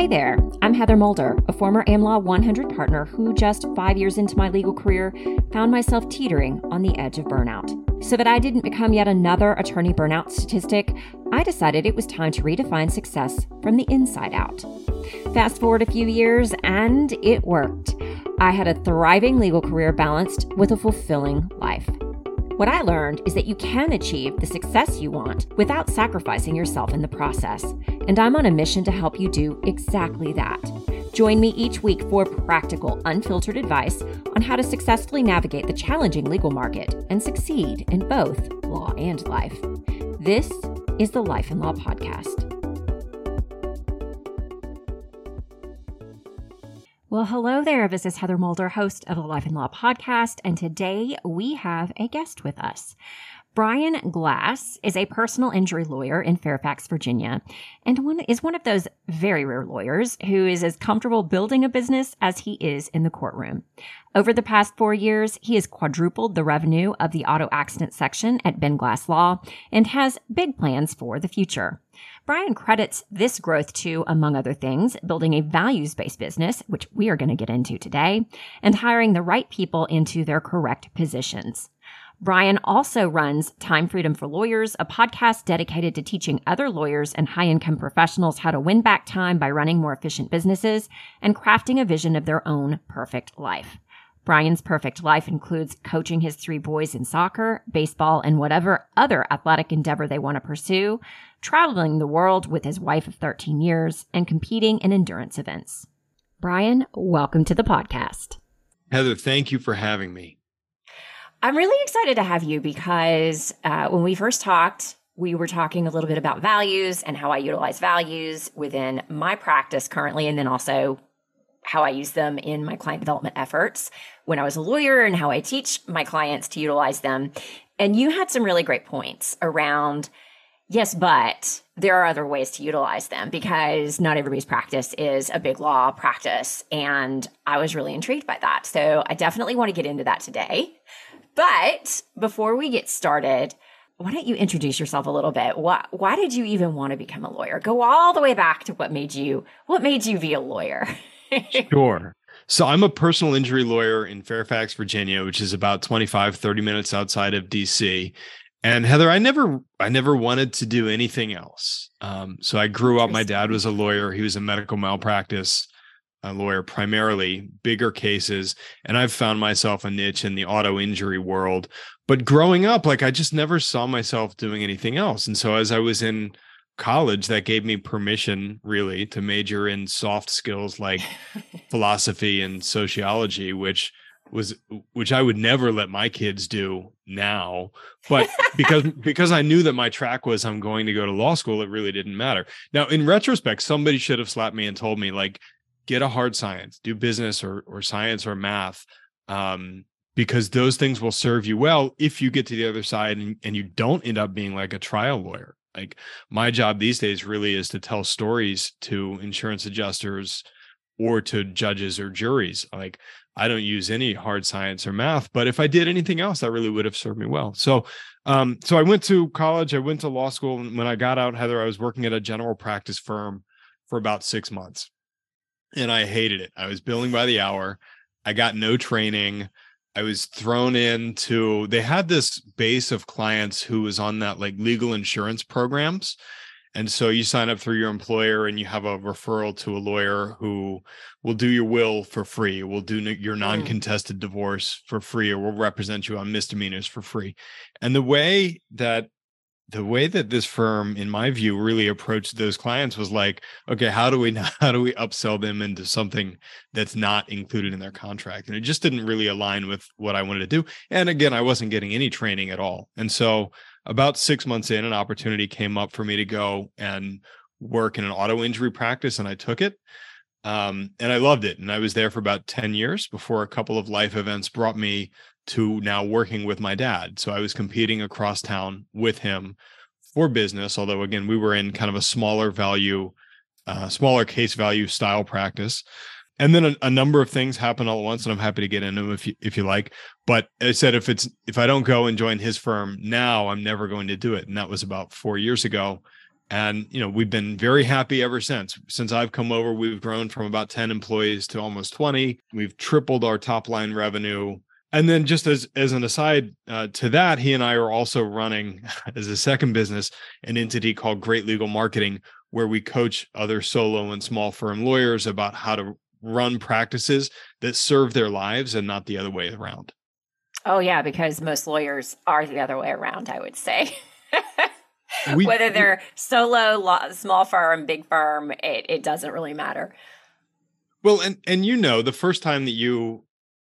Hey there, I'm Heather Moulder, a former AmLaw 100 partner who, just five years into my legal career, found myself teetering on the edge of burnout. So that I didn't become yet another attorney burnout statistic, I decided it was time to redefine success from the inside out. Fast forward a few years, and it worked. I had a thriving legal career balanced with a fulfilling life. What I learned is that you can achieve the success you want without sacrificing yourself in the process. And I'm on a mission to help you do exactly that. Join me each week for practical, unfiltered advice on how to successfully navigate the challenging legal market and succeed in both law and life. This is the Life and Law Podcast. Well, hello there. This is Heather Moulder, host of the Life and Law podcast, and today we have a guest with us. Brian Glass is a personal injury lawyer in Fairfax, Virginia, and one is one of those very rare lawyers who is as comfortable building a business as he is in the courtroom. Over the past four years, he has quadrupled the revenue of the auto accident section at Ben Glass Law and has big plans for the future. Brian credits this growth to, among other things, building a values based business, which we are going to get into today, and hiring the right people into their correct positions. Brian also runs Time Freedom for Lawyers, a podcast dedicated to teaching other lawyers and high income professionals how to win back time by running more efficient businesses and crafting a vision of their own perfect life. Brian's perfect life includes coaching his three boys in soccer, baseball, and whatever other athletic endeavor they want to pursue, traveling the world with his wife of 13 years, and competing in endurance events. Brian, welcome to the podcast. Heather, thank you for having me. I'm really excited to have you because uh, when we first talked, we were talking a little bit about values and how I utilize values within my practice currently, and then also how I use them in my client development efforts when I was a lawyer and how I teach my clients to utilize them. And you had some really great points around Yes, but there are other ways to utilize them because not everybody's practice is a big law practice. And I was really intrigued by that. So I definitely want to get into that today. But before we get started, why don't you introduce yourself a little bit? Why, why did you even want to become a lawyer? Go all the way back to what made you what made you be a lawyer. sure. So I'm a personal injury lawyer in Fairfax, Virginia, which is about 25 30 minutes outside of DC. And Heather, I never, I never wanted to do anything else. Um, so I grew up. My dad was a lawyer. He was a medical malpractice uh, lawyer, primarily bigger cases, and I've found myself a niche in the auto injury world. But growing up, like I just never saw myself doing anything else. And so as I was in college, that gave me permission, really, to major in soft skills like philosophy and sociology, which was which I would never let my kids do now but because because I knew that my track was I'm going to go to law school it really didn't matter now in retrospect somebody should have slapped me and told me like get a hard science do business or or science or math um, because those things will serve you well if you get to the other side and, and you don't end up being like a trial lawyer. Like my job these days really is to tell stories to insurance adjusters or to judges or juries. Like I don't use any hard science or math, but if I did anything else, that really would have served me well. So, um, so I went to college, I went to law school, and when I got out, Heather, I was working at a general practice firm for about six months, and I hated it. I was billing by the hour. I got no training. I was thrown into. They had this base of clients who was on that like legal insurance programs. And so you sign up through your employer and you have a referral to a lawyer who will do your will for free, will do your mm. non-contested divorce for free, or will represent you on misdemeanors for free. And the way that the way that this firm, in my view, really approached those clients was like, okay, how do we how do we upsell them into something that's not included in their contract? And it just didn't really align with what I wanted to do. And again, I wasn't getting any training at all. And so about six months in, an opportunity came up for me to go and work in an auto injury practice, and I took it. Um, and I loved it. And I was there for about 10 years before a couple of life events brought me to now working with my dad. So I was competing across town with him for business, although again, we were in kind of a smaller value, uh, smaller case value style practice and then a, a, number of things happen all at once and i'm happy to get into them if you if you like but i said if it's if i don't go and join his firm now i'm never going to do it and that was about four years ago And you know, we've been very happy ever since. Since I've come over, we've grown from about 10 employees to almost 20. We've tripled our top line revenue. And then just as as an aside uh, to that, he and I are also running as a second business an entity called Great Legal Marketing where we coach other solo and small firm lawyers about how to run practices that serve their lives and not the other way around. Oh yeah, because most lawyers are the other way around, I would say. we, Whether they're solo, small firm, big firm, it, it doesn't really matter. Well, and and you know, the first time that you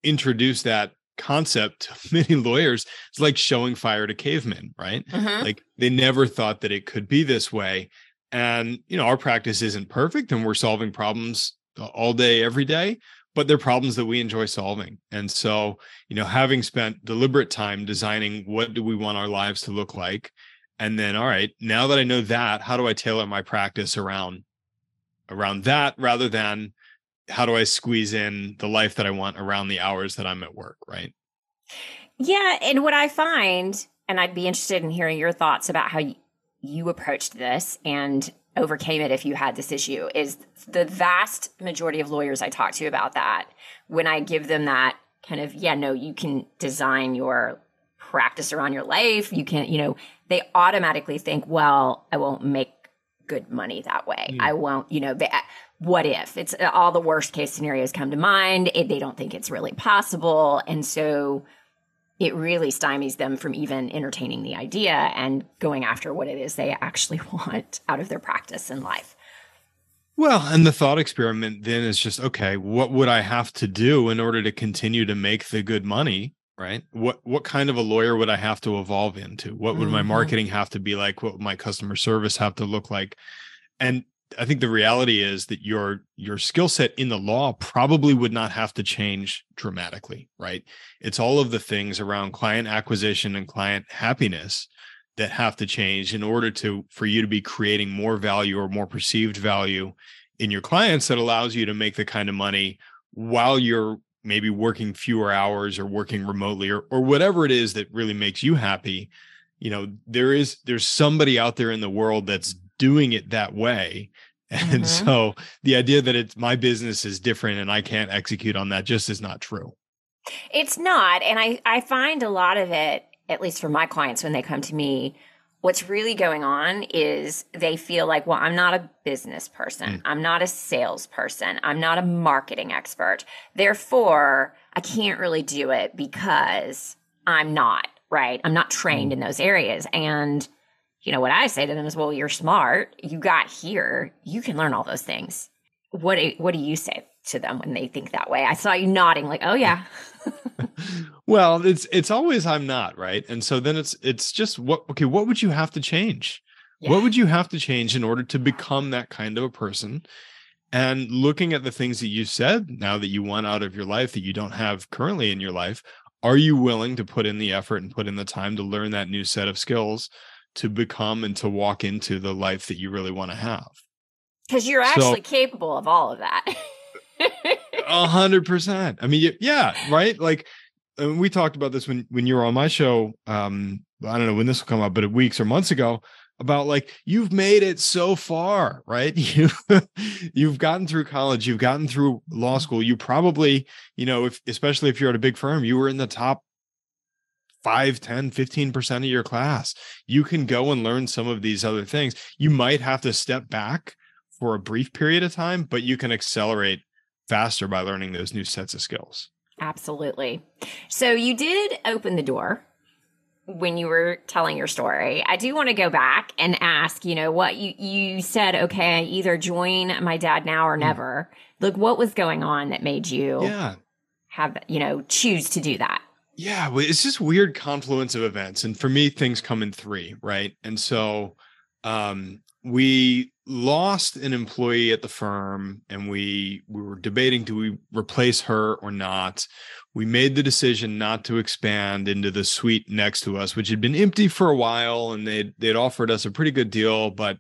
introduce that concept to many lawyers, it's like showing fire to cavemen, right? Mm-hmm. Like they never thought that it could be this way. And you know, our practice isn't perfect, and we're solving problems all day, every day, but they're problems that we enjoy solving. And so, you know, having spent deliberate time designing what do we want our lives to look like, and then, all right, now that I know that, how do I tailor my practice around around that rather than how do I squeeze in the life that I want around the hours that I'm at work, right? Yeah, and what I find, and I'd be interested in hearing your thoughts about how you approached this and overcame it if you had this issue is the vast majority of lawyers I talk to about that when I give them that kind of yeah no you can design your practice around your life you can you know they automatically think well I won't make good money that way. Mm. I won't you know they, what if? It's all the worst case scenarios come to mind. It, they don't think it's really possible. And so it really stymies them from even entertaining the idea and going after what it is they actually want out of their practice in life. Well, and the thought experiment then is just okay, what would I have to do in order to continue to make the good money, right? What what kind of a lawyer would I have to evolve into? What would mm-hmm. my marketing have to be like? What would my customer service have to look like? And I think the reality is that your your skill set in the law probably would not have to change dramatically, right? It's all of the things around client acquisition and client happiness that have to change in order to for you to be creating more value or more perceived value in your clients that allows you to make the kind of money while you're maybe working fewer hours or working remotely or or whatever it is that really makes you happy. You know, there is there's somebody out there in the world that's doing it that way. And mm-hmm. so the idea that it's my business is different and I can't execute on that just is not true. It's not. And I, I find a lot of it, at least for my clients when they come to me, what's really going on is they feel like, well, I'm not a business person. Mm. I'm not a salesperson. I'm not a marketing expert. Therefore, I can't really do it because I'm not, right? I'm not trained mm. in those areas. And you know, what I say to them is, well, you're smart. You got here. You can learn all those things. What do, what do you say to them when they think that way? I saw you nodding like, oh yeah. well, it's it's always I'm not, right? And so then it's it's just what okay, what would you have to change? Yeah. What would you have to change in order to become that kind of a person? And looking at the things that you said now that you want out of your life that you don't have currently in your life, are you willing to put in the effort and put in the time to learn that new set of skills to become and to walk into the life that you really want to have. Because you're actually so, capable of all of that. A hundred percent. I mean, yeah, right. Like we talked about this when when you were on my show. Um, I don't know when this will come up, but weeks or months ago about like you've made it so far right you you've gotten through college you've gotten through law school you probably you know if especially if you're at a big firm you were in the top 5 10 15% of your class you can go and learn some of these other things you might have to step back for a brief period of time but you can accelerate faster by learning those new sets of skills absolutely so you did open the door when you were telling your story i do want to go back and ask you know what you you said okay either join my dad now or mm. never mm. like what was going on that made you yeah have you know choose to do that yeah, it's just weird confluence of events. And for me, things come in three, right? And so um, we lost an employee at the firm and we we were debating do we replace her or not. We made the decision not to expand into the suite next to us, which had been empty for a while, and they'd they'd offered us a pretty good deal, but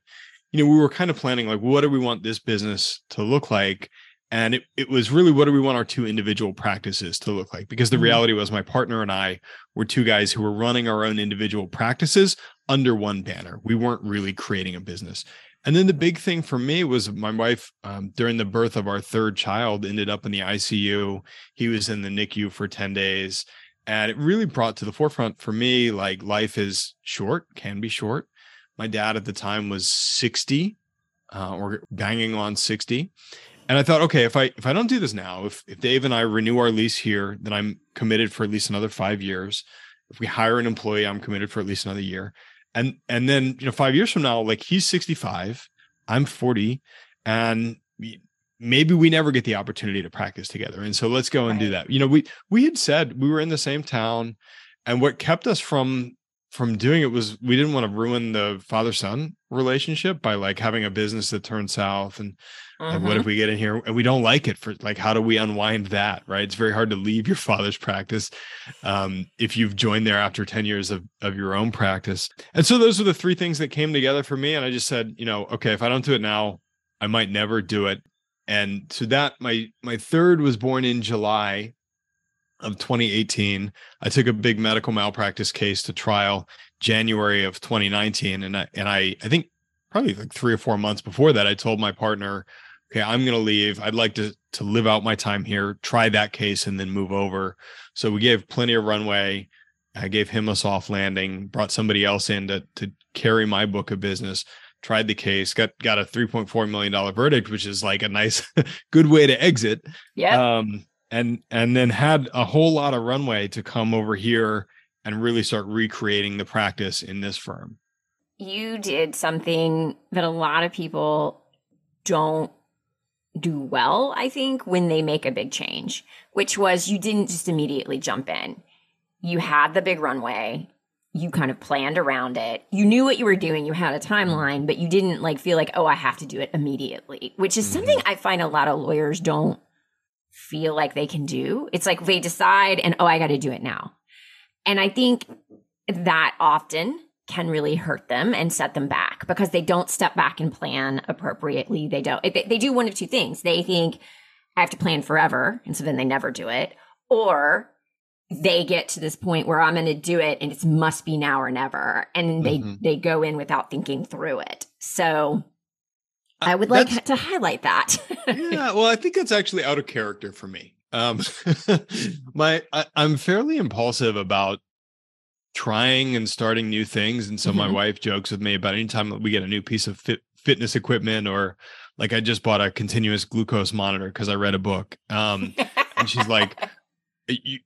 you know, we were kind of planning like what do we want this business to look like? and it, it was really what do we want our two individual practices to look like because the mm-hmm. reality was my partner and i were two guys who were running our own individual practices under one banner. We weren't really creating a business. And then the big thing for me was my wife, um, during the birth of our third child, ended up in the ICU. He was in the NICU for 10 days. And it really brought to the forefront for me like life is short, can be short. My dad at the time was 60 uh, or banging on 60. And I thought, okay, if I if I don't do this now, if if Dave and I renew our lease here, then I'm committed for at least another five years. If we hire an employee, I'm committed for at least another year and and then you know five years from now like he's 65 i'm 40 and maybe we never get the opportunity to practice together and so let's go and right. do that you know we we had said we were in the same town and what kept us from from doing it was we didn't want to ruin the father son relationship by like having a business that turned south and uh-huh. like, what if mm-hmm. we get in here and we don't like it for like how do we unwind that right it's very hard to leave your father's practice um, if you've joined there after 10 years of, of your own practice and so those are the three things that came together for me and i just said you know okay if i don't do it now i might never do it and so that my my third was born in july of 2018. I took a big medical malpractice case to trial January of 2019, and I and I I think probably like three or four months before that, I told my partner, "Okay, I'm going to leave. I'd like to to live out my time here, try that case, and then move over." So we gave plenty of runway. I gave him a soft landing, brought somebody else in to to carry my book of business tried the case, got got a 3.4 million dollar verdict, which is like a nice good way to exit. Yeah. Um, and and then had a whole lot of runway to come over here and really start recreating the practice in this firm. You did something that a lot of people don't do well, I think, when they make a big change, which was you didn't just immediately jump in. You had the big runway. You kind of planned around it. You knew what you were doing. You had a timeline, but you didn't like feel like, oh, I have to do it immediately, which is mm-hmm. something I find a lot of lawyers don't feel like they can do. It's like they decide and, oh, I got to do it now. And I think that often can really hurt them and set them back because they don't step back and plan appropriately. They don't, they, they do one of two things. They think, I have to plan forever. And so then they never do it. Or they get to this point where I'm going to do it and it must be now or never. And they, mm-hmm. they go in without thinking through it. So I would like to highlight that. yeah, well, I think that's actually out of character for me. Um, my I, am fairly impulsive about trying and starting new things, and so mm-hmm. my wife jokes with me about anytime we get a new piece of fit, fitness equipment or like I just bought a continuous glucose monitor because I read a book. Um, and she's like, you,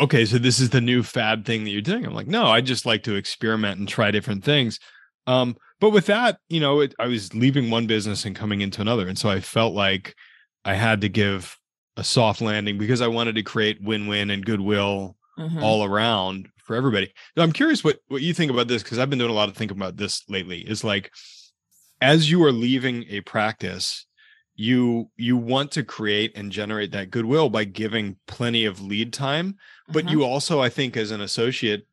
okay, so this is the new fad thing that you're doing. I'm like, no, I just like to experiment and try different things. Um, but with that, you know, it, I was leaving one business and coming into another, and so I felt like I had to give a soft landing because I wanted to create win-win and goodwill mm-hmm. all around for everybody. Now, I'm curious what what you think about this because I've been doing a lot of thinking about this lately. Is like as you are leaving a practice, you you want to create and generate that goodwill by giving plenty of lead time, but mm-hmm. you also, I think, as an associate,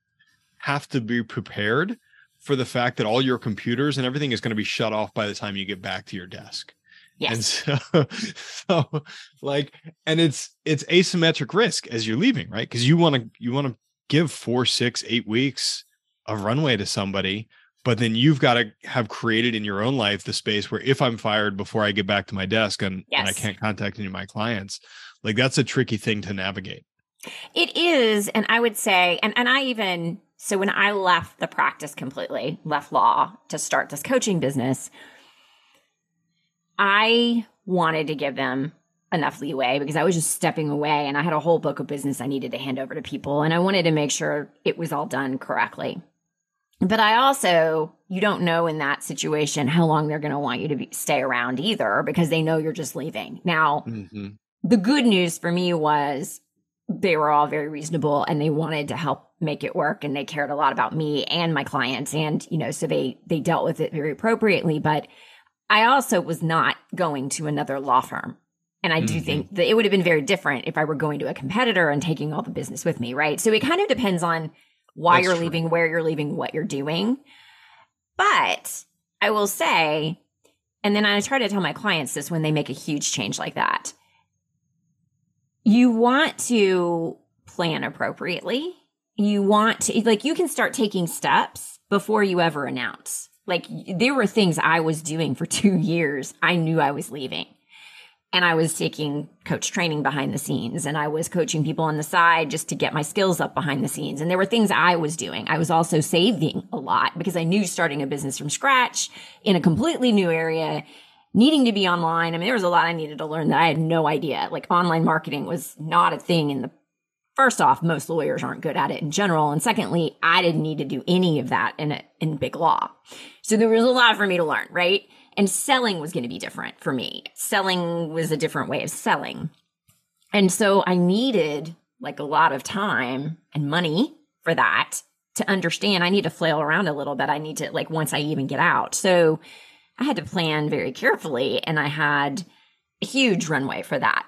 have to be prepared for the fact that all your computers and everything is going to be shut off by the time you get back to your desk. Yes. And so, so like, and it's it's asymmetric risk as you're leaving, right? Because you want to you want to give four, six, eight weeks of runway to somebody, but then you've got to have created in your own life the space where if I'm fired before I get back to my desk and, yes. and I can't contact any of my clients, like that's a tricky thing to navigate. It is, and I would say, and and I even so when I left the practice completely, left law to start this coaching business, I wanted to give them enough leeway because I was just stepping away and I had a whole book of business I needed to hand over to people and I wanted to make sure it was all done correctly. But I also, you don't know in that situation how long they're going to want you to be, stay around either because they know you're just leaving. Now, mm-hmm. the good news for me was they were all very reasonable and they wanted to help make it work and they cared a lot about me and my clients and you know so they they dealt with it very appropriately but i also was not going to another law firm and i do mm-hmm. think that it would have been very different if i were going to a competitor and taking all the business with me right so it kind of depends on why That's you're true. leaving where you're leaving what you're doing but i will say and then i try to tell my clients this when they make a huge change like that you want to plan appropriately. You want to, like, you can start taking steps before you ever announce. Like there were things I was doing for two years. I knew I was leaving. And I was taking coach training behind the scenes and I was coaching people on the side just to get my skills up behind the scenes. And there were things I was doing. I was also saving a lot because I knew starting a business from scratch in a completely new area, needing to be online. I mean, there was a lot I needed to learn that I had no idea. Like online marketing was not a thing in the first off, most lawyers aren't good at it in general. And secondly, I didn't need to do any of that in a, in big law. So there was a lot for me to learn, right? And selling was going to be different for me. Selling was a different way of selling. And so I needed like a lot of time and money for that to understand I need to flail around a little bit. I need to like once I even get out. So I had to plan very carefully and I had a huge runway for that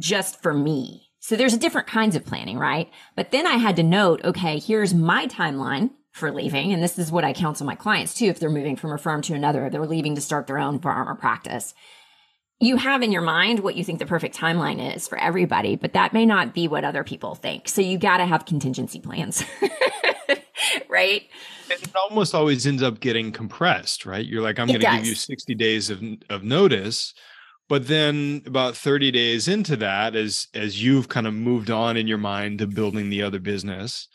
just for me. So there's different kinds of planning, right? But then I had to note, okay, here's my timeline for leaving. And this is what I counsel my clients too if they're moving from a firm to another, they're leaving to start their own firm or practice. You have in your mind what you think the perfect timeline is for everybody, but that may not be what other people think. So you got to have contingency plans. right? It almost always ends up getting compressed, right? You're like, I'm going to give you 60 days of, of notice. But then about 30 days into that, as as you've kind of moved on in your mind to building the other business,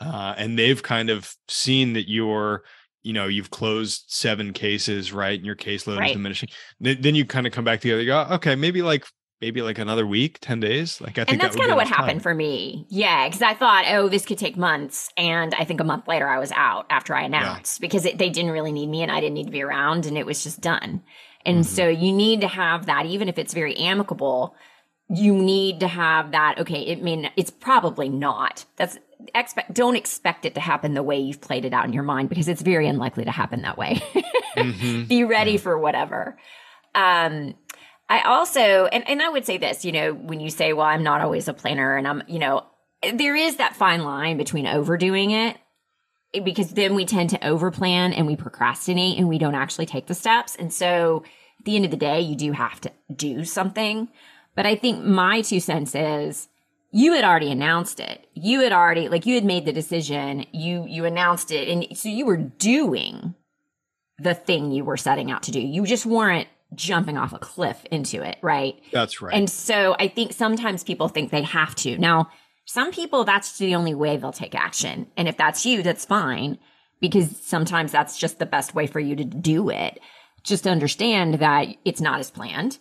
uh, and they've kind of seen that you're you know you've closed seven cases right and your caseload right. is diminishing then, you kind of come back together you go okay maybe like maybe like another week 10 days like i think and that's that kind of what happened for me yeah because i thought oh this could take months and i think a month later i was out after i announced yeah. because it, they didn't really need me and i didn't need to be around and it was just done and mm-hmm. so you need to have that even if it's very amicable you need to have that okay it mean it's probably not that's expect don't expect it to happen the way you've played it out in your mind because it's very unlikely to happen that way. mm-hmm. Be ready yeah. for whatever. Um, I also and, and I would say this, you know, when you say, well, I'm not always a planner and I'm, you know, there is that fine line between overdoing it because then we tend to overplan and we procrastinate and we don't actually take the steps. And so at the end of the day, you do have to do something. But I think my two cents is you had already announced it. You had already like you had made the decision. You you announced it and so you were doing the thing you were setting out to do. You just weren't jumping off a cliff into it, right? That's right. And so I think sometimes people think they have to. Now, some people that's the only way they'll take action. And if that's you, that's fine because sometimes that's just the best way for you to do it. Just understand that it's not as planned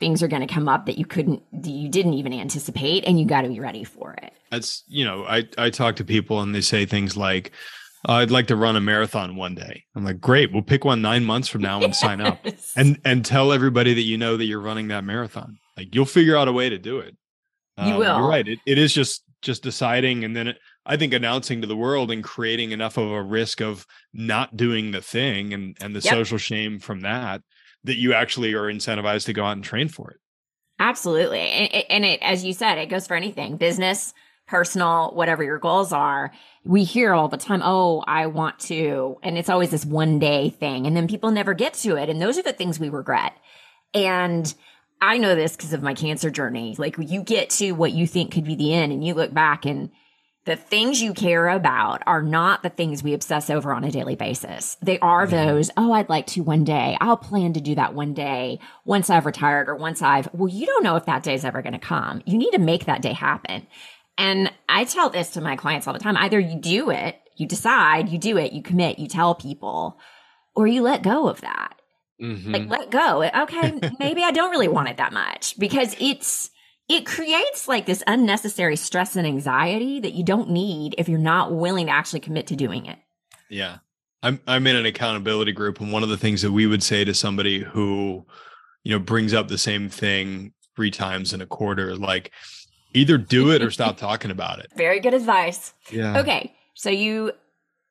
things are going to come up that you couldn't you didn't even anticipate and you got to be ready for it. That's you know i i talk to people and they say things like i'd like to run a marathon one day. I'm like great we'll pick one nine months from now and yes. sign up. And and tell everybody that you know that you're running that marathon. Like you'll figure out a way to do it. You um, will. you're right. It, it is just just deciding and then it, i think announcing to the world and creating enough of a risk of not doing the thing and and the yep. social shame from that that you actually are incentivized to go out and train for it. Absolutely. And it, and it, as you said, it goes for anything business, personal, whatever your goals are. We hear all the time, oh, I want to. And it's always this one day thing. And then people never get to it. And those are the things we regret. And I know this because of my cancer journey. Like you get to what you think could be the end and you look back and the things you care about are not the things we obsess over on a daily basis. They are mm-hmm. those, oh, I'd like to one day. I'll plan to do that one day once I've retired or once I've, well, you don't know if that day is ever going to come. You need to make that day happen. And I tell this to my clients all the time. Either you do it, you decide, you do it, you commit, you tell people, or you let go of that. Mm-hmm. Like, let go. Okay, maybe I don't really want it that much because it's, it creates like this unnecessary stress and anxiety that you don't need if you're not willing to actually commit to doing it. Yeah. I'm I'm in an accountability group and one of the things that we would say to somebody who you know brings up the same thing three times in a quarter like either do it or stop talking about it. Very good advice. Yeah. Okay. So you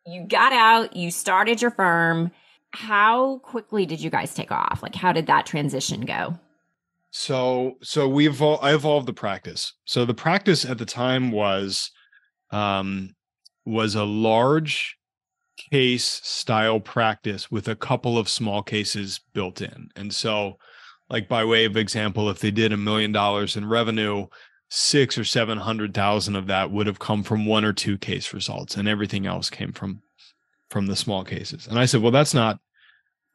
you got out, you started your firm. How quickly did you guys take off? Like how did that transition go? So so we evolved I evolved the practice. So the practice at the time was um was a large case style practice with a couple of small cases built in. And so like by way of example, if they did a million dollars in revenue, six or seven hundred thousand of that would have come from one or two case results, and everything else came from from the small cases. And I said, well, that's not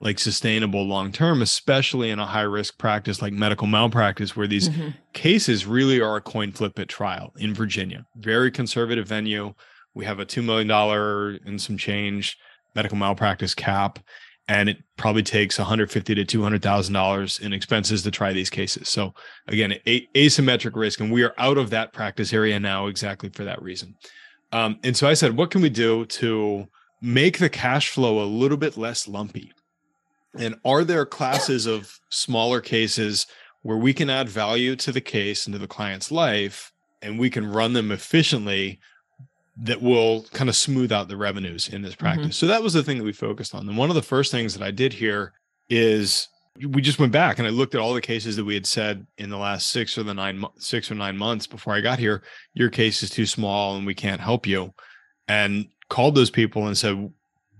like sustainable long term, especially in a high risk practice like medical malpractice, where these mm-hmm. cases really are a coin flip at trial in Virginia. Very conservative venue. We have a $2 million and some change medical malpractice cap and it probably takes 150 to 200 thousand dollars in expenses to try these cases. So again, a- asymmetric risk, and we are out of that practice area now exactly for that reason. Um, and so I said, what can we do to make the cash flow a little bit less lumpy? And are there classes of smaller cases where we can add value to the case and to the client's life, and we can run them efficiently that will kind of smooth out the revenues in this practice. Mm-hmm. So that was the thing that we focused on. And one of the first things that I did here is we just went back and I looked at all the cases that we had said in the last six or the nine six or nine months before I got here. Your case is too small and we can't help you. And called those people and said,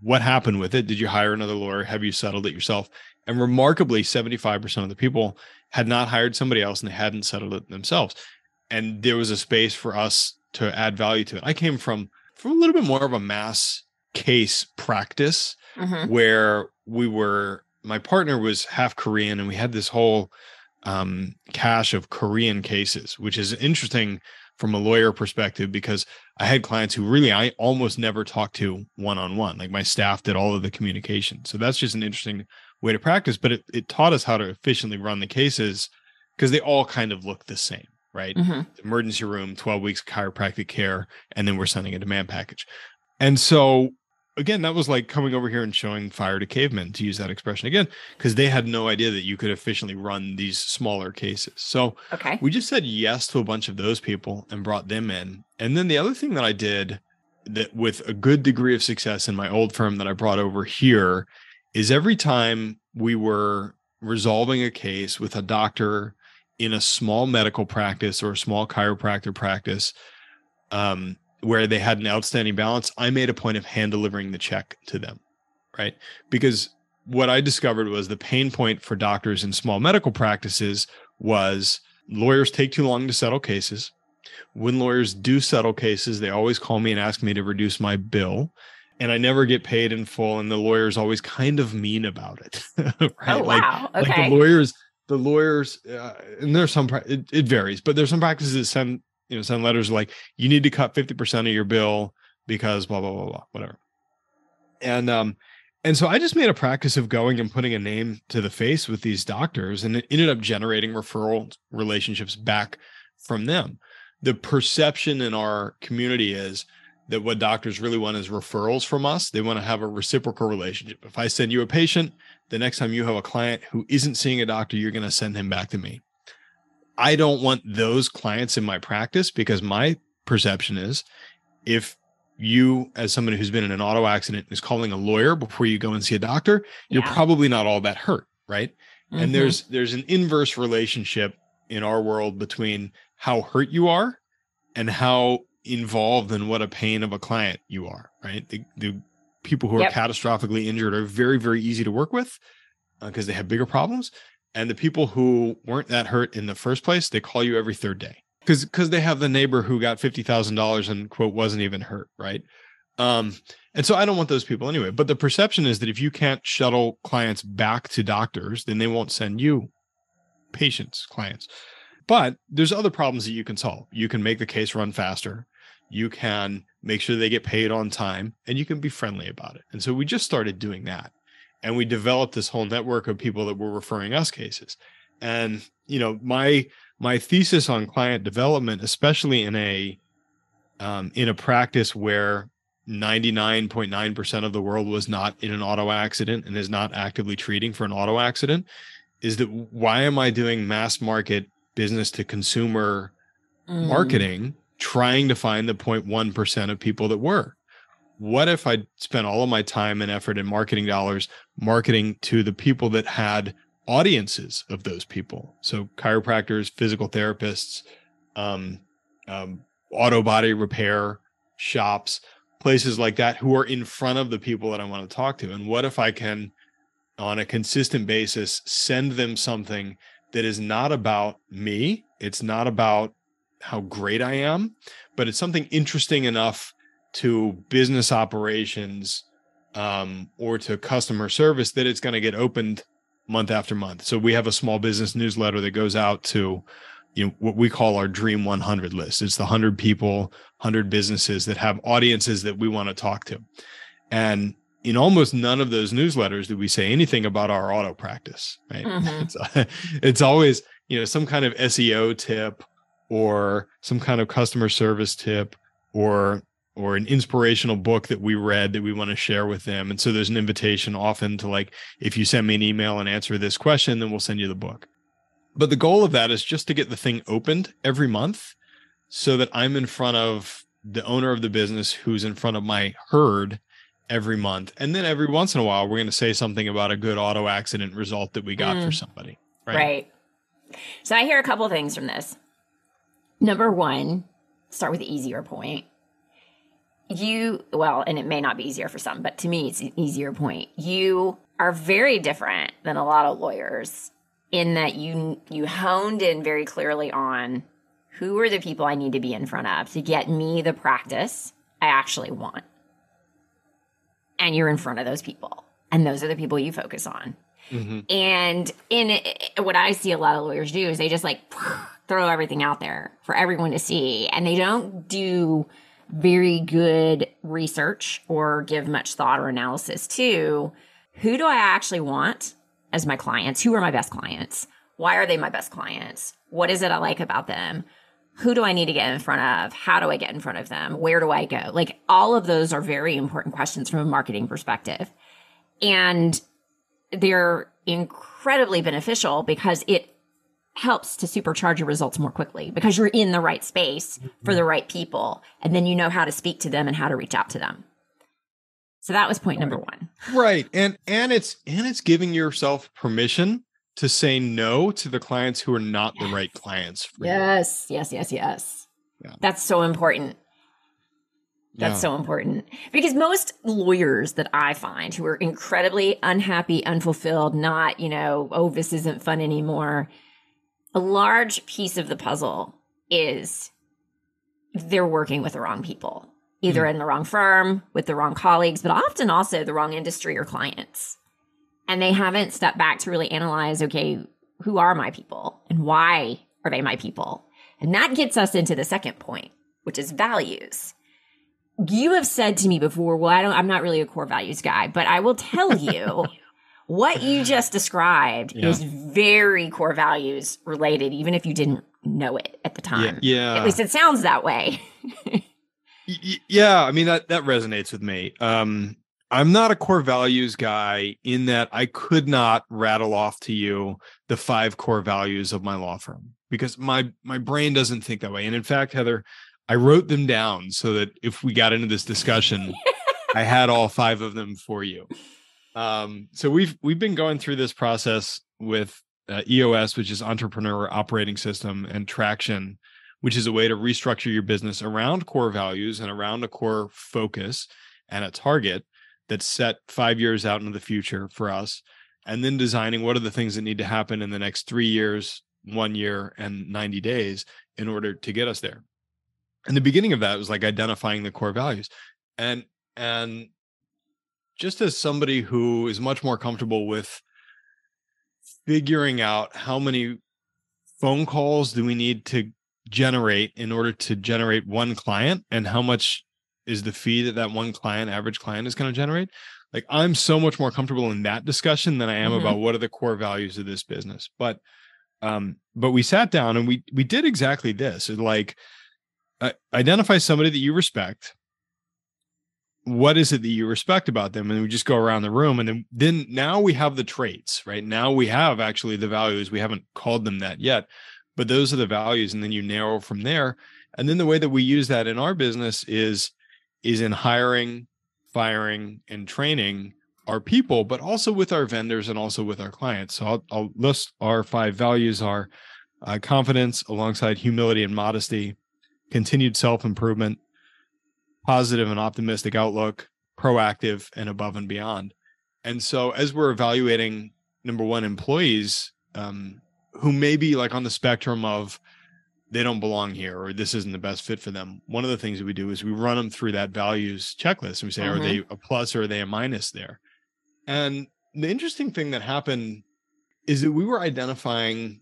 "What happened with it? Did you hire another lawyer? Have you settled it yourself?" And remarkably, seventy five percent of the people had not hired somebody else and they hadn't settled it themselves. And there was a space for us to add value to it. I came from from a little bit more of a mass case practice mm-hmm. where we were my partner was half Korean and we had this whole um, cache of Korean cases, which is interesting from a lawyer perspective because I had clients who really I almost never talked to one on one. Like my staff did all of the communication. So that's just an interesting way to practice, but it, it taught us how to efficiently run the cases because they all kind of look the same right? Mm-hmm. Emergency room, 12 weeks chiropractic care, and then we're sending a demand package. And so again, that was like coming over here and showing fire to cavemen to use that expression again, because they had no idea that you could efficiently run these smaller cases. So okay. we just said yes to a bunch of those people and brought them in. And then the other thing that I did that with a good degree of success in my old firm that I brought over here is every time we were resolving a case with a doctor in a small medical practice or a small chiropractor practice um, where they had an outstanding balance, I made a point of hand delivering the check to them, right? Because what I discovered was the pain point for doctors in small medical practices was lawyers take too long to settle cases. When lawyers do settle cases, they always call me and ask me to reduce my bill. And I never get paid in full, and the lawyer's always kind of mean about it. right? Oh, wow. Like, okay. like the lawyers the lawyers uh, and there's some it, it, varies but there's some practices that send you know send letters like you need to cut 50% of your bill because blah blah blah blah whatever and um and so i just made a practice of going and putting a name to the face with these doctors and it ended up generating referral relationships back from them the perception in our community is that what doctors really want is referrals from us. They want to have a reciprocal relationship. If I send you a patient, the next time you have a client who isn't seeing a doctor, you're going to send him back to me. I don't want those clients in my practice because my perception is if you, as somebody who's been in an auto accident, is calling a lawyer before you go and see a doctor, you're probably not all that hurt, right? Mm-hmm. And there's there's an inverse relationship in our world between how hurt you are and how involved in what a pain of a client you are, right? The, the people who are yep. catastrophically injured are very, very easy to work with because uh, they have bigger problems. And the people who weren't that hurt in the first place, they call you every third day because because they have the neighbor who got fifty thousand dollars and quote wasn't even hurt, right? Um, and so I don't want those people anyway. But the perception is that if you can't shuttle clients back to doctors, then they won't send you patients, clients. But there's other problems that you can solve. You can make the case run faster you can make sure they get paid on time and you can be friendly about it. And so we just started doing that. And we developed this whole network of people that were referring us cases. And, you know, my my thesis on client development, especially in a um, in a practice where 99.9% of the world was not in an auto accident and is not actively treating for an auto accident, is that why am I doing mass market business to consumer mm. marketing trying to find the 0.1% of people that were. What if I spent all of my time and effort and marketing dollars marketing to the people that had audiences of those people? So chiropractors, physical therapists, um, um, auto body repair shops, places like that who are in front of the people that I want to talk to. And what if I can, on a consistent basis, send them something that is not about me? It's not about how great I am, but it's something interesting enough to business operations um, or to customer service that it's going to get opened month after month. So we have a small business newsletter that goes out to you know what we call our dream 100 list it's the 100 people 100 businesses that have audiences that we want to talk to and in almost none of those newsletters do we say anything about our auto practice right mm-hmm. it's, it's always you know some kind of seo tip or some kind of customer service tip or or an inspirational book that we read that we want to share with them. And so there's an invitation often to like, if you send me an email and answer this question, then we'll send you the book. But the goal of that is just to get the thing opened every month so that I'm in front of the owner of the business who's in front of my herd every month. And then every once in a while, we're going to say something about a good auto accident result that we got mm. for somebody. Right? right. So I hear a couple things from this. Number one, start with the easier point you well and it may not be easier for some but to me it's an easier point. You are very different than a lot of lawyers in that you you honed in very clearly on who are the people i need to be in front of to get me the practice i actually want. And you're in front of those people. And those are the people you focus on. Mm-hmm. and in it, what i see a lot of lawyers do is they just like throw everything out there for everyone to see. And they don't do very good research or give much thought or analysis to who do I actually want as my clients? Who are my best clients? Why are they my best clients? What is it I like about them? Who do I need to get in front of? How do I get in front of them? Where do I go? Like all of those are very important questions from a marketing perspective. And they're incredibly beneficial because it helps to supercharge your results more quickly because you're in the right space for the right people and then you know how to speak to them and how to reach out to them so that was point number one right and and it's and it's giving yourself permission to say no to the clients who are not yes. the right clients yes you. yes yes yes yeah. that's so important that's yeah. so important because most lawyers that I find who are incredibly unhappy, unfulfilled, not, you know, oh, this isn't fun anymore a large piece of the puzzle is they're working with the wrong people, either mm. in the wrong firm, with the wrong colleagues, but often also the wrong industry or clients. And they haven't stepped back to really analyze okay, who are my people and why are they my people? And that gets us into the second point, which is values. You have said to me before, well, I don't, I'm not really a core values guy, but I will tell you what you just described yeah. is very core values related, even if you didn't know it at the time. Yeah. yeah. At least it sounds that way. yeah. I mean, that, that resonates with me. Um, I'm not a core values guy in that I could not rattle off to you the five core values of my law firm because my my brain doesn't think that way. And in fact, Heather, I wrote them down so that if we got into this discussion, I had all five of them for you. Um, so we've we've been going through this process with uh, EOS, which is Entrepreneur Operating System, and Traction, which is a way to restructure your business around core values and around a core focus and a target that's set five years out into the future for us, and then designing what are the things that need to happen in the next three years, one year, and 90 days in order to get us there. And the beginning of that was like identifying the core values. And and just as somebody who is much more comfortable with figuring out how many phone calls do we need to generate in order to generate one client and how much is the fee that that one client average client is going to generate like i'm so much more comfortable in that discussion than i am mm-hmm. about what are the core values of this business but um but we sat down and we we did exactly this like uh, identify somebody that you respect what is it that you respect about them? And we just go around the room and then then now we have the traits right? Now we have actually the values. We haven't called them that yet but those are the values and then you narrow from there. And then the way that we use that in our business is is in hiring firing and training our people but also with our vendors and also with our clients. So i'll, I'll list our five values are uh, confidence alongside humility and modesty continued self-improvement positive and optimistic outlook, proactive and above and beyond. And so as we're evaluating number one employees um, who may be like on the spectrum of they don't belong here or this isn't the best fit for them one of the things that we do is we run them through that values checklist and we say Mhm. are they a plus or are they a minus there and the interesting thing that happened is that we were identifying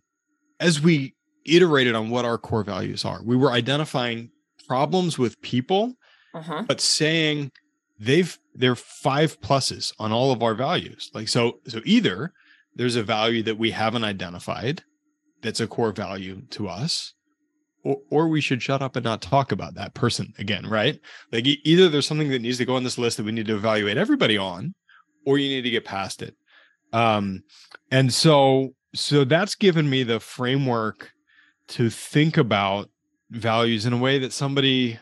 as we iterated on what our core values are we were identifying problems with people Uh-huh. but saying they've they're five pluses on all of our values. Like so so either there's a value that we haven't identified that's a core value to us or, or we should shut up and not talk about that person again right? Like e- either there's something that needs to go on this list that we need to evaluate everybody on or you need to get past it. Um and so so that's given me the framework to think about values in a way that somebody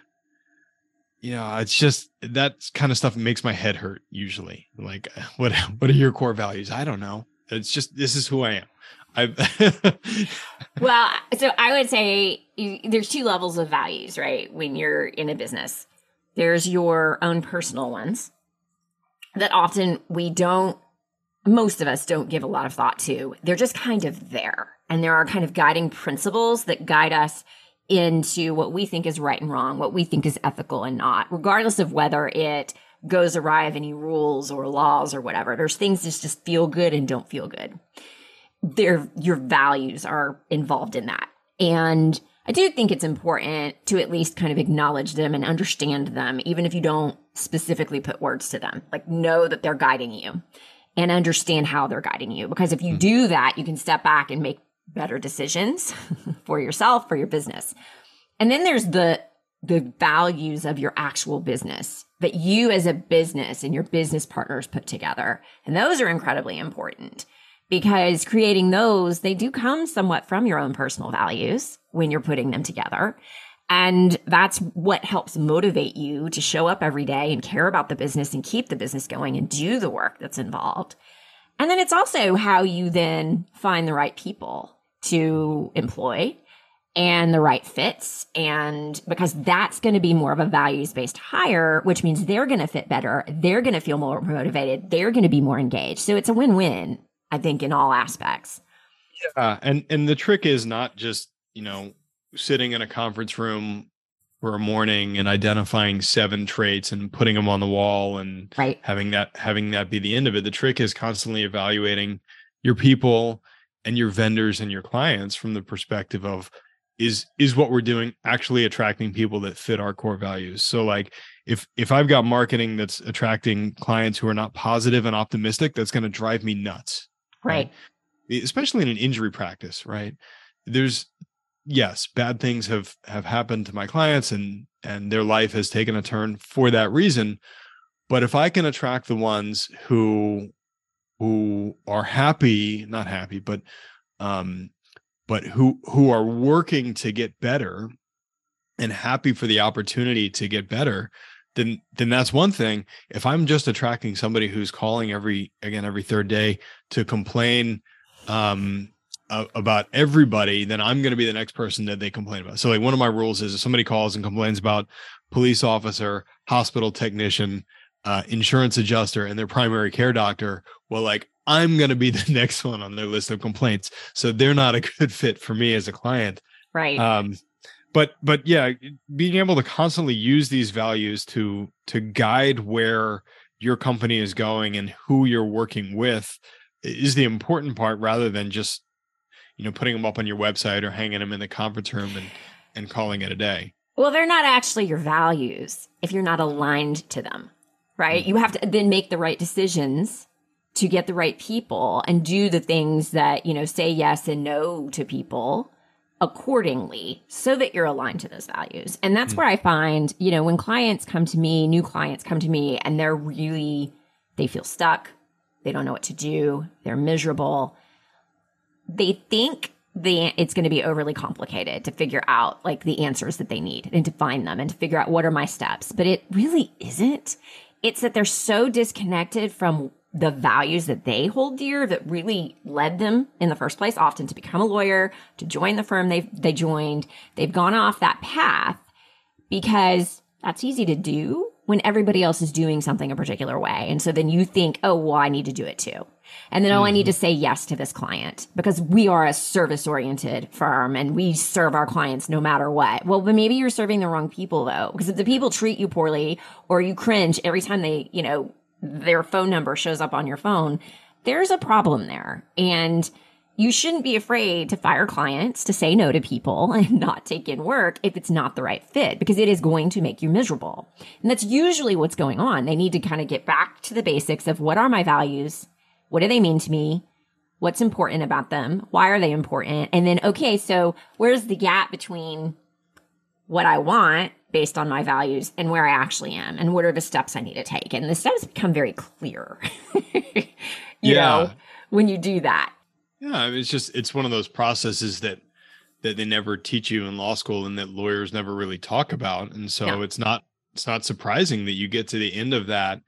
you know it's just that kind of stuff makes my head hurt usually like what what are your core values i don't know it's just this is who i am Well, so I would say you, there's two levels of values, right? When you're in a business, there's your own personal ones that often we don't, most of us don't give a lot of thought to. They're just kind of there. And there are kind of guiding principles that guide us into what we think is right and wrong, what we think is ethical and not, regardless of whether it goes awry of any rules or laws or whatever. There's things that just feel good and don't feel good their your values are involved in that. And I do think it's important to at least kind of acknowledge them and understand them, even if you don't specifically put words to them. Like know that they're guiding you and understand how they're guiding you. Because if you hmm. do that, you can step back and make better decisions for yourself, for your business. And then there's the the values of your actual business that you as a business and your business partners put together. And those are incredibly important because creating those, they do come somewhat from your own personal values when you're putting them together. And that's what helps motivate you to show up every day and care about the business and keep the business going and do the work that's involved. And then it's also how you then find the right people to employ and the right fits. And because that's going to be more of a values based hire, which means they're going to fit better. They're going to feel more motivated. They're going to be more engaged. So it's a win win, I think, in all aspects. Uh, and and the trick is not just you know sitting in a conference room for a morning and identifying seven traits and putting them on the wall and Right. having that having that be the end of it. The trick is constantly evaluating your people and your vendors and your clients from the perspective of is is what we're doing actually attracting people that fit our core values. So like if if I've got marketing that's attracting clients who are not positive and optimistic, that's going to drive me nuts Right. especially in an injury practice right there's yes bad things have have happened to my clients and and their life has taken a turn for that reason but if i can attract the ones who who are happy not happy but um but who who are working to get better and happy for the opportunity to get better then then that's one thing. If i'm just attracting somebody who's calling every again every third day to complain um about everybody then i'm going to be the next person that they complain about. So like one of my rules is if somebody calls and complains about police officer hospital technician uh, insurance adjuster and their primary care doctor well like i'm going to be the next one on their list of complaints so they're not a good fit for me as a client Right. um but but yeah being able to constantly use these values to to guide where your company is going and who you're working with is the important part rather than just you know putting them up on your website or hanging them in the conference room and and calling it a day Well, they're not actually your values if you're not aligned to them, right? You have to then make the right decisions to get the right people and do the things that, you know, say yes and no to people accordingly so that you're aligned to those values. And that's where I find, you know, when clients come to me, new clients come to me and they're really, they feel stuck. They don't know what to do. They're miserable. They think the it's going to be overly complicated to figure out like the answers that they need and to find them and to figure out what are my steps. But it really isn't. It's that they're so disconnected from the values that they hold dear that really led them in the first place often to become a lawyer, to join the firm they they joined. They've gone off that path because that's easy to do when everybody else is doing something a particular way. And so then you think, oh, well, I need to do it too. And then, mm-hmm. oh, I need to say yes to this client because we are a service oriented firm and we serve our clients no matter what. Well, but maybe you're serving the wrong people though, because if the people treat you poorly or you cringe every time they, you know, their phone number shows up on your phone, there's a problem there. And you shouldn't be afraid to fire clients, to say no to people and not take in work if it's not the right fit because it is going to make you miserable. And that's usually what's going on. They need to kind of get back to the basics of what are my values? What do they mean to me? What's important about them? Why are they important? And then, okay, so where's the gap between what I want based on my values and where I actually am? And what are the steps I need to take? And the steps become very clear, you yeah. know, when you do that. Yeah, it's just it's one of those processes that that they never teach you in law school and that lawyers never really talk about. And so yeah. it's not it's not surprising that you get to the end of that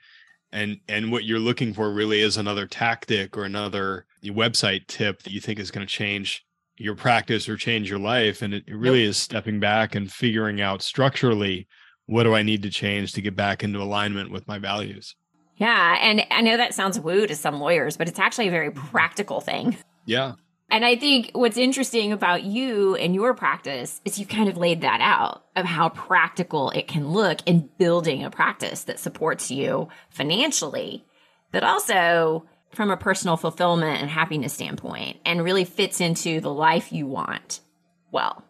and and what you're looking for really is another tactic or another website tip that you think is going to change your practice or change your life and it, it really yep. is stepping back and figuring out structurally what do I need to change to get back into alignment with my values. Yeah, and I know that sounds woo to some lawyers, but it's actually a very mm-hmm. practical thing. Yeah. And I think what's interesting about you and your practice is you kind of laid that out of how practical it can look in building a practice that supports you financially, but also from a personal fulfillment and happiness standpoint and really fits into the life you want well.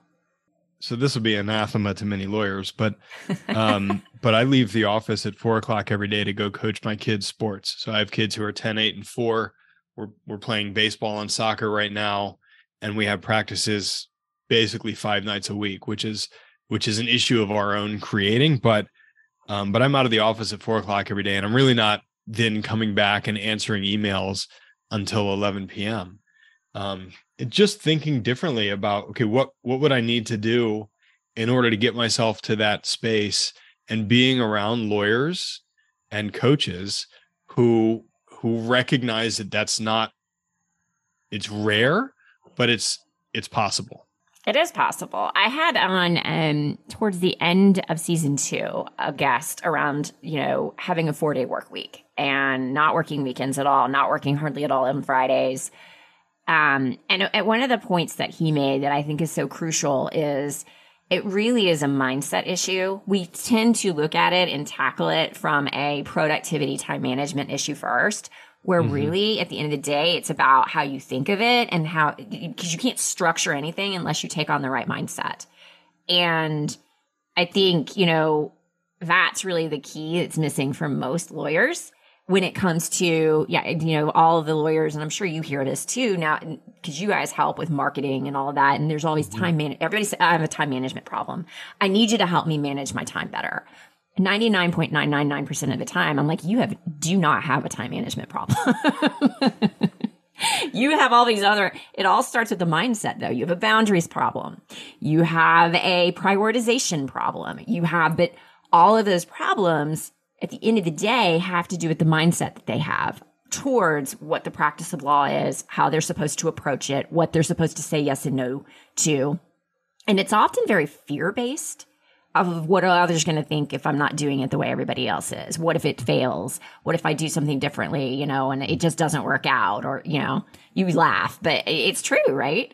So this would be anathema to many lawyers, but um, but I leave the office at four o'clock every day to go coach my kids' sports. So I have kids who are 10, 8, and 4 we're we're playing baseball and soccer right now, and we have practices basically five nights a week, which is which is an issue of our own creating. But um, but I'm out of the office at four o'clock every day, and I'm really not then coming back and answering emails until 11 p.m. Um, just thinking differently about okay, what what would I need to do in order to get myself to that space and being around lawyers and coaches who who recognize that that's not it's rare, but it's it's possible. It is possible. I had on um, towards the end of season two a guest around, you know, having a four day work week and not working weekends at all, not working hardly at all on Fridays. Um, and, and one of the points that he made that I think is so crucial is it really is a mindset issue. We tend to look at it and tackle it from a productivity time management issue first, where mm-hmm. really at the end of the day, it's about how you think of it and how, because you can't structure anything unless you take on the right mindset. And I think, you know, that's really the key that's missing from most lawyers when it comes to yeah you know all the lawyers and i'm sure you hear this too now because you guys help with marketing and all that and there's always mm-hmm. time man everybody says i have a time management problem i need you to help me manage my time better 99.999% of the time i'm like you have do not have a time management problem. You have all these other it all starts with the mindset though. You have a boundaries problem. You have a prioritization problem. You have but all of those problems at the end of the day have to do with the mindset that they have towards what the practice of law is, how they're supposed to approach it, what they're supposed to say yes and no to. And it's often very fear based of what are others going to think if I'm not doing it the way everybody else is? What if it fails? What if I do something differently, you know, and it just doesn't work out? Or, you know, you laugh, but it's true, right?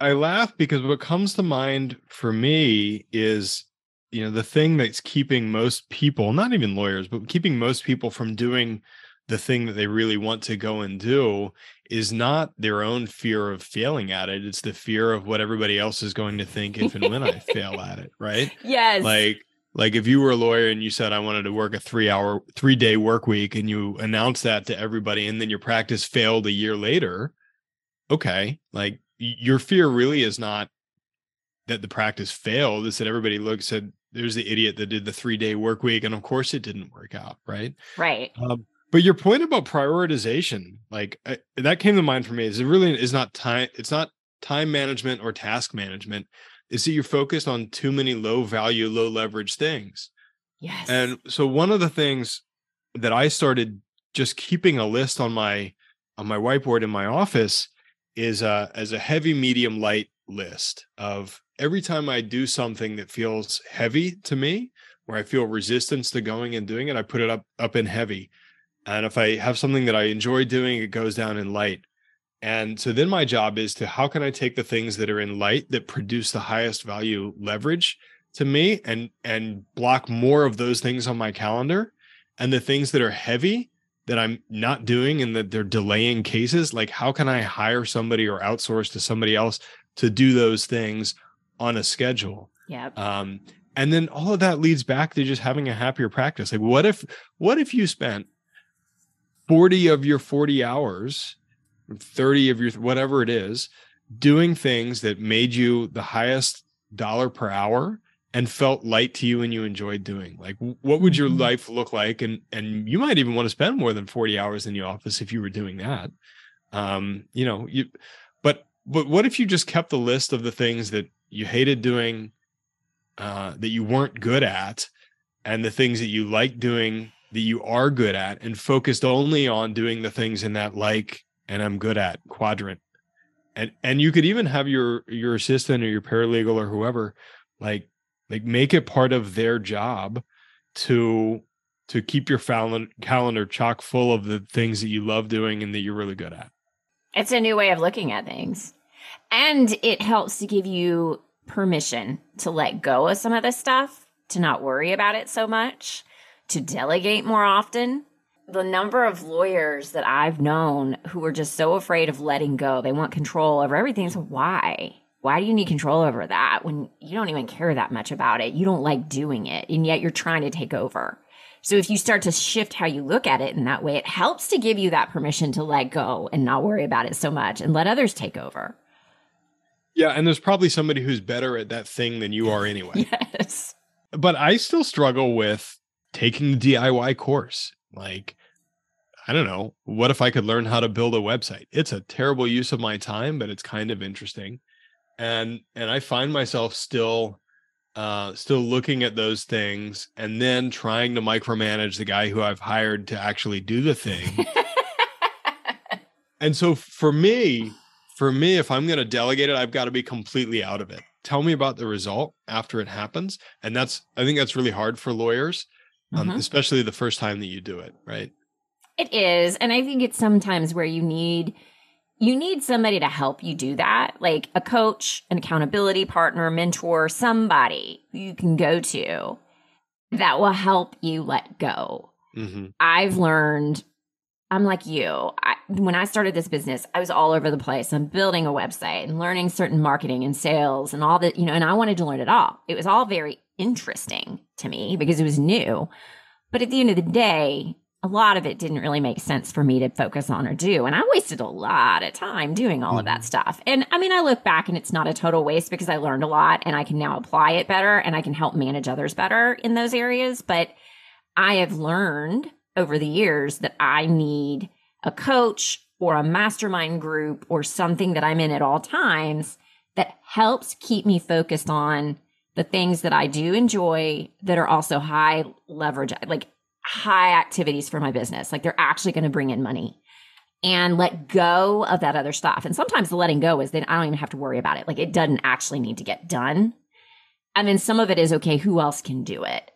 I laugh because what comes to mind for me is you know the thing that's keeping most people not even lawyers but keeping most people from doing the thing that they really want to go and do is not their own fear of failing at it it's the fear of what everybody else is going to think if and when i fail at it right? Yes. Like like if you were a lawyer and you said i wanted to work a 3 hour 3 day work week and you announced that to everybody and then your practice failed a year later okay like your fear really is not that the practice failed it's that everybody looks at there's the idiot that did the three day work week and of course it didn't work out right? Right. Um, but your point about prioritization like I, that came to mind for me is it really is not time it's not time management or task management. Is that you're focused on too many low value low leverage things. Yes. and so one of the things that i started just keeping a list on my on my whiteboard in my office is uh as a heavy medium light list of every time I do something that feels heavy to me, where I feel resistance to going and doing it, I put it up up in heavy. And if I have something that I enjoy doing, it goes down in light. And so then my job is to how can I take the things that are in light that produce the highest value leverage to me and and block more of those things on my calendar and the things that are heavy that I'm not doing and that they're delaying cases, like how can I hire somebody or outsource to somebody else to do those things on a schedule? Yeah. Um, and then all of that leads back to just having a happier practice. Like what if what if you spent 40 of your 40 hours, 30 of your whatever it is, doing things that made you the highest dollar per hour and felt light to you and you enjoyed doing like what would your mm-hmm. life look like and and you might even want to spend more than 40 hours in the office if you were doing that um you know you but but what if you just kept the list of the things that you hated doing uh that you weren't good at and the things that you like doing that you are good at and focused only on doing the things in that like and I'm good at quadrant and and you could even have your your assistant or your paralegal or whoever like like make it part of their job to to keep your calendar calendar chock full of the things that you love doing and that you're really good at. It's a new way of looking at things. And it helps to give you permission to let go of some of this stuff, to not worry about it so much, to delegate more often. The number of lawyers that I've known who are just so afraid of letting go, they want control over everything. So, why? Why do you need control over that when you don't even care that much about it? You don't like doing it, and yet you're trying to take over. So if you start to shift how you look at it in that way, it helps to give you that permission to let go and not worry about it so much and let others take over. Yeah, and there's probably somebody who's better at that thing than you are anyway. yes. But I still struggle with taking the DIY course. Like I don't know, what if I could learn how to build a website? It's a terrible use of my time, but it's kind of interesting. And and i find myself still uh still looking at those things and then trying to micromanage the guy who i've hired to actually do the thing. And so for me for me if i'm going to delegate it i've got to be completely out of it. Tell me about the result after it happens. And that's i think that's really hard for lawyers um, mm-hmm. especially the first time that you do it right it is and i think it's sometimes where you need you need somebody to help you do that, like a coach, an accountability partner, mentor, somebody you can go to that will help you let go. Mm-hmm. I've learned, I'm like you. I, when I started this business, I was all over the place. I'm building a website and learning certain marketing and sales and all that, you know, and I wanted to learn it all. It was all very interesting to me because it was new. But at the end of the day, a lot of it didn't really make sense for me to focus on or do. And I wasted a lot of time doing all of that mm-hmm. stuff. And I mean, I look back and it's not a total waste because I learned a lot and I can now apply it better and I can help manage others better in those areas. But I have learned over the years that I need a coach or a mastermind group or something that I'm in at all times that helps keep me focused on the things that I do enjoy that are also high leverage. Like high activities for my business. Like they're actually going to bring in money and let go of that other stuff. And sometimes the letting go is that I don't even have to worry about it. Like it doesn't actually need to get done. And then some of it is okay, who else can do it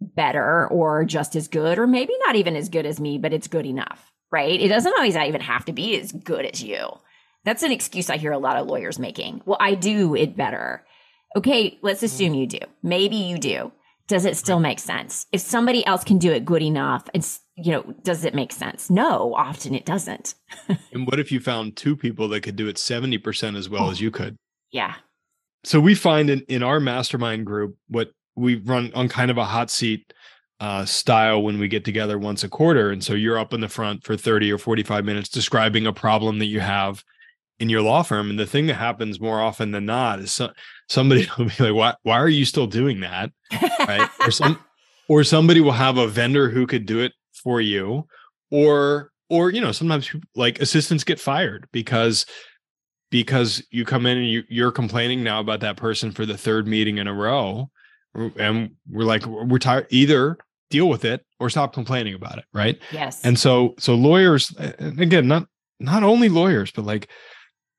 better or just as good, or maybe not even as good as me, but it's good enough, right? It doesn't always even have to be as good as you. That's an excuse I hear a lot of lawyers making. Well, I do it better. Okay, let's assume you do. Maybe you do does it still make sense? If somebody else can do it good enough, it's you know, does it make sense? No, often it doesn't. and what if you found two people that could do it 70% as well oh, as you could? Yeah. So we find in, in our mastermind group what we run on kind of a hot seat uh, style when we get together once a quarter. And so you're up in the front for 30 or 45 minutes describing a problem that you have in your law firm. And the thing that happens more often than not is so, somebody will be like, why, why are you still doing that? Right. or some, or somebody will have a vendor who could do it for you. Or, or, you know, sometimes like assistants get fired because, because you come in and you, you're complaining now about that person for the third meeting in a row. And we're like, we're tired. Either deal with it or stop complaining about it. Right. Yes. And so, so lawyers, again, not, not only lawyers, but like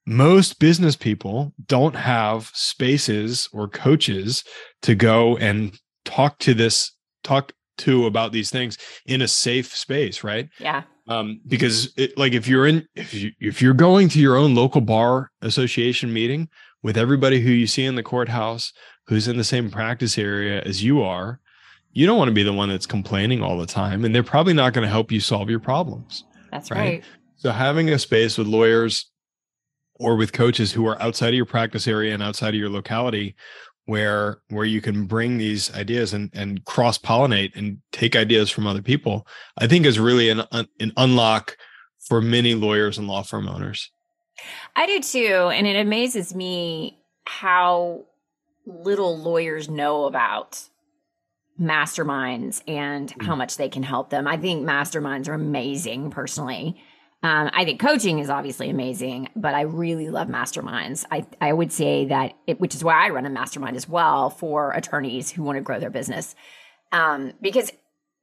most business people don't have spaces or coaches to go and talk to this talk to about these things in a safe space right? Yeah. Um because it, like if you're in if you if you're going to your own local bar association meeting with everybody who you see in the courthouse who's in the same practice area as you are you don't want to be the one that's complaining all the time and they're probably not going to help you solve your problems that's right? right. So having a space with lawyers or with coaches who are outside of your practice area and outside of your locality where where you can bring these ideas and and cross pollinate and take ideas from other people i think is really an an unlock for many lawyers and law firm owners. I do too and it amazes me how little lawyers know about masterminds and mm. how much they can help them. I think masterminds are amazing personally um, I think coaching is obviously amazing, but I really love masterminds. I, I would say that, it, which is why I run a mastermind as well for attorneys who want to grow their business. Um, because,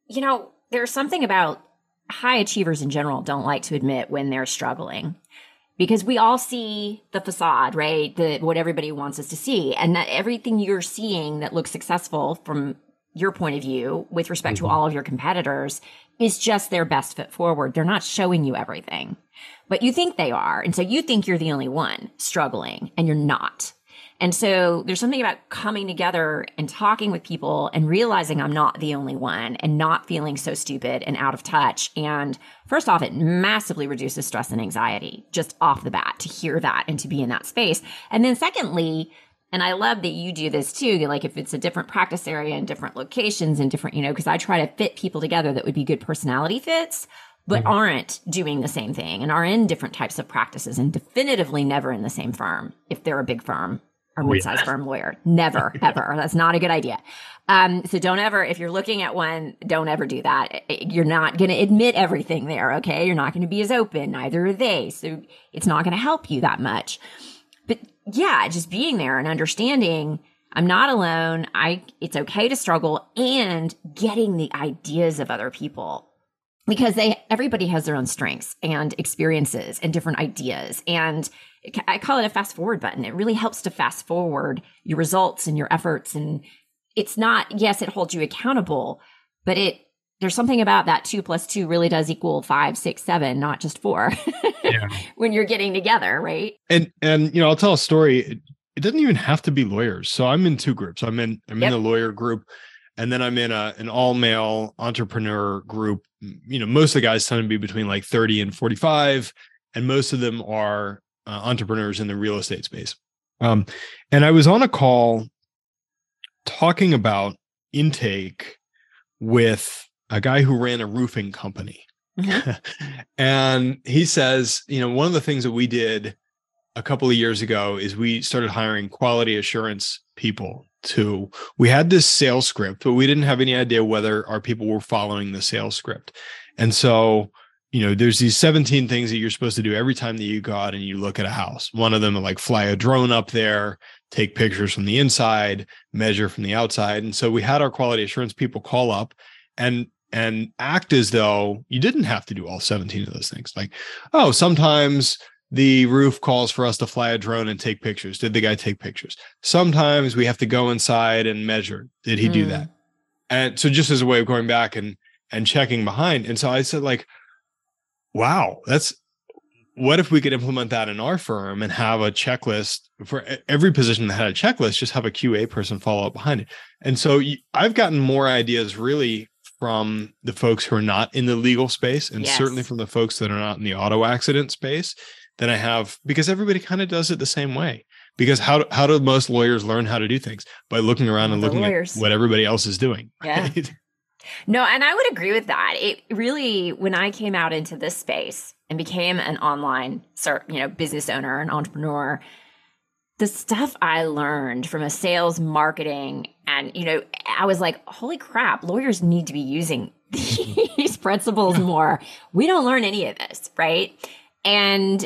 you know, there's something about high achievers in general don't like to admit when they're struggling because we all see the facade, right? The, what everybody wants us to see. And that everything you're seeing that looks successful from your point of view with respect mm-hmm. to all of your competitors is just their best foot forward. They're not showing you everything, but you think they are. And so you think you're the only one struggling and you're not. And so there's something about coming together and talking with people and realizing I'm not the only one and not feeling so stupid and out of touch. And first off, it massively reduces stress and anxiety just off the bat to hear that and to be in that space. And then secondly, and I love that you do this too. Like if it's a different practice area and different locations and different, you know, because I try to fit people together that would be good personality fits, but mm-hmm. aren't doing the same thing and are in different types of practices and definitively never in the same firm if they're a big firm or mid-sized oh, yeah. firm lawyer. Never, ever. That's not a good idea. Um, so don't ever, if you're looking at one, don't ever do that. You're not going to admit everything there. Okay. You're not going to be as open. Neither are they. So it's not going to help you that much yeah, just being there and understanding I'm not alone. I, it's okay to struggle and getting the ideas of other people because they, everybody has their own strengths and experiences and different ideas. And I call it a fast forward button. It really helps to fast forward your results and your efforts. And it's not, yes, it holds you accountable, but it there's something about that two plus two really does equal five, six, seven, not just four. yeah. When you're getting together, right? And and you know, I'll tell a story. It, it doesn't even have to be lawyers. So I'm in two groups. I'm in I'm yep. in the lawyer group, and then I'm in a an all male entrepreneur group. You know, most of the guys tend to be between like 30 and 45, and most of them are uh, entrepreneurs in the real estate space. Um, and I was on a call talking about intake with a guy who ran a roofing company. Mm-hmm. and he says, you know, one of the things that we did a couple of years ago is we started hiring quality assurance people to we had this sales script but we didn't have any idea whether our people were following the sales script and so you know there's these 17 things that you're supposed to do every time that you go out and you look at a house one of them like fly a drone up there take pictures from the inside measure from the outside and so we had our quality assurance people call up and and act as though you didn't have to do all 17 of those things. Like, oh, sometimes the roof calls for us to fly a drone and take pictures. Did the guy take pictures? Sometimes we have to go inside and measure. Did he mm. do that? Hmm. And so just as a way of going back and and checking behind. And so I said, like, wow, that's what if we could implement that in our firm and have a checklist for every position that had a checklist, just have a QA person follow up behind it. And so I've gotten more ideas really from the folks who are not in the legal space and yes. certainly from the folks that are not in the auto accident space than I have because everybody kind of does it the same way. Because how do, how do most lawyers learn how to do things? By looking around and the looking lawyers. at what everybody else is doing. Yeah. Right? No, and I would agree with that. It really, when I came out into this space and became an online, you know, business owner, an entrepreneur, the stuff I learned from a sales marketing and, you know, I was like, holy crap, lawyers need to be using these principles more. We don't learn any of this, right? And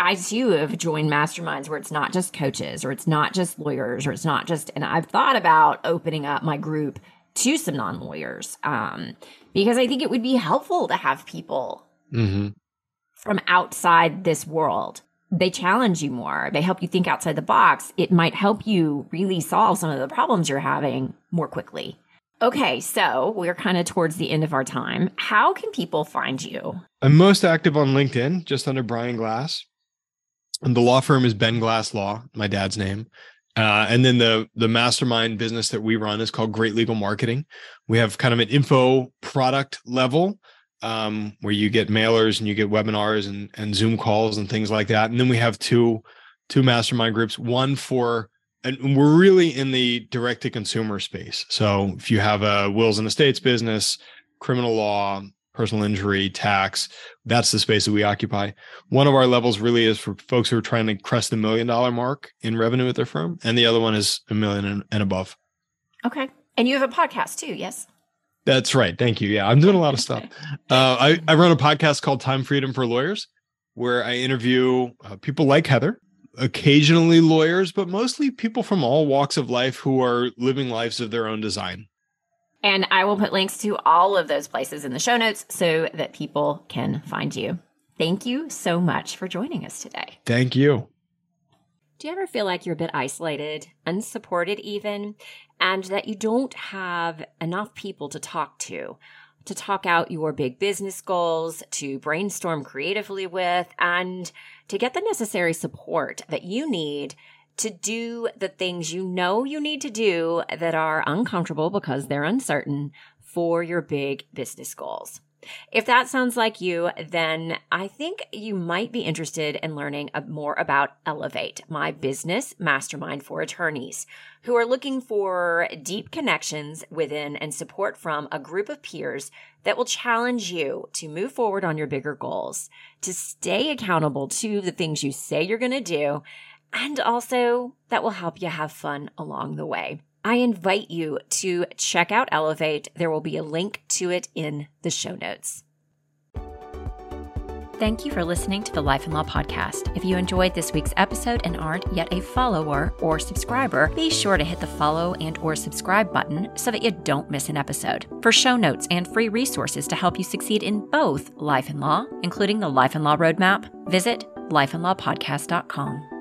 I too have joined masterminds where it's not just coaches or it's not just lawyers or it's not just, and I've thought about opening up my group to some non lawyers um, because I think it would be helpful to have people mm-hmm. from outside this world they challenge you more. They help you think outside the box. It might help you really solve some of the problems you're having more quickly. Okay, so we're kind of towards the end of our time. How can people find you? I'm most active on LinkedIn, just under Brian Glass. And the law firm is Ben Glass Law, my dad's name. Uh, and then the the mastermind business that we run is called Great Legal Marketing. We have kind of an info product level um, where you get mailers and you get webinars and and Zoom calls and things like that. And then we have two two mastermind groups. One for and we're really in the direct to consumer space. So if you have a wills and estates business, criminal law, personal injury, tax. That's the space that we occupy. One of our levels really is for folks who are trying to crest the million dollar mark in revenue at their firm, and the other one is a million and, and above. Okay. And you have a podcast too, yes? That's right. Thank you. Yeah, I'm doing a lot of stuff. Uh, I, I run a podcast called Time Freedom for Lawyers, where I interview uh, people like Heather, occasionally lawyers, but mostly people from all walks of life who are living lives of their own design. And I will put links to all of those places in the show notes so that people can find you. Thank you so much for joining us today. Thank you. Do you ever feel like you're a bit isolated, unsupported, even, and that you don't have enough people to talk to? To talk out your big business goals, to brainstorm creatively with, and to get the necessary support that you need to do the things you know you need to do that are uncomfortable because they're uncertain for your big business goals. If that sounds like you, then I think you might be interested in learning more about Elevate, my business mastermind for attorneys who are looking for deep connections within and support from a group of peers that will challenge you to move forward on your bigger goals, to stay accountable to the things you say you're going to do, and also that will help you have fun along the way. I invite you to check out Elevate. There will be a link to it in the show notes. Thank you for listening to the Life and Law Podcast. If you enjoyed this week's episode and aren't yet a follower or subscriber, be sure to hit the follow and or subscribe button so that you don't miss an episode. For show notes and free resources to help you succeed in both life and law, including the Life and Law Roadmap, visit lifeandlawpodcast.com.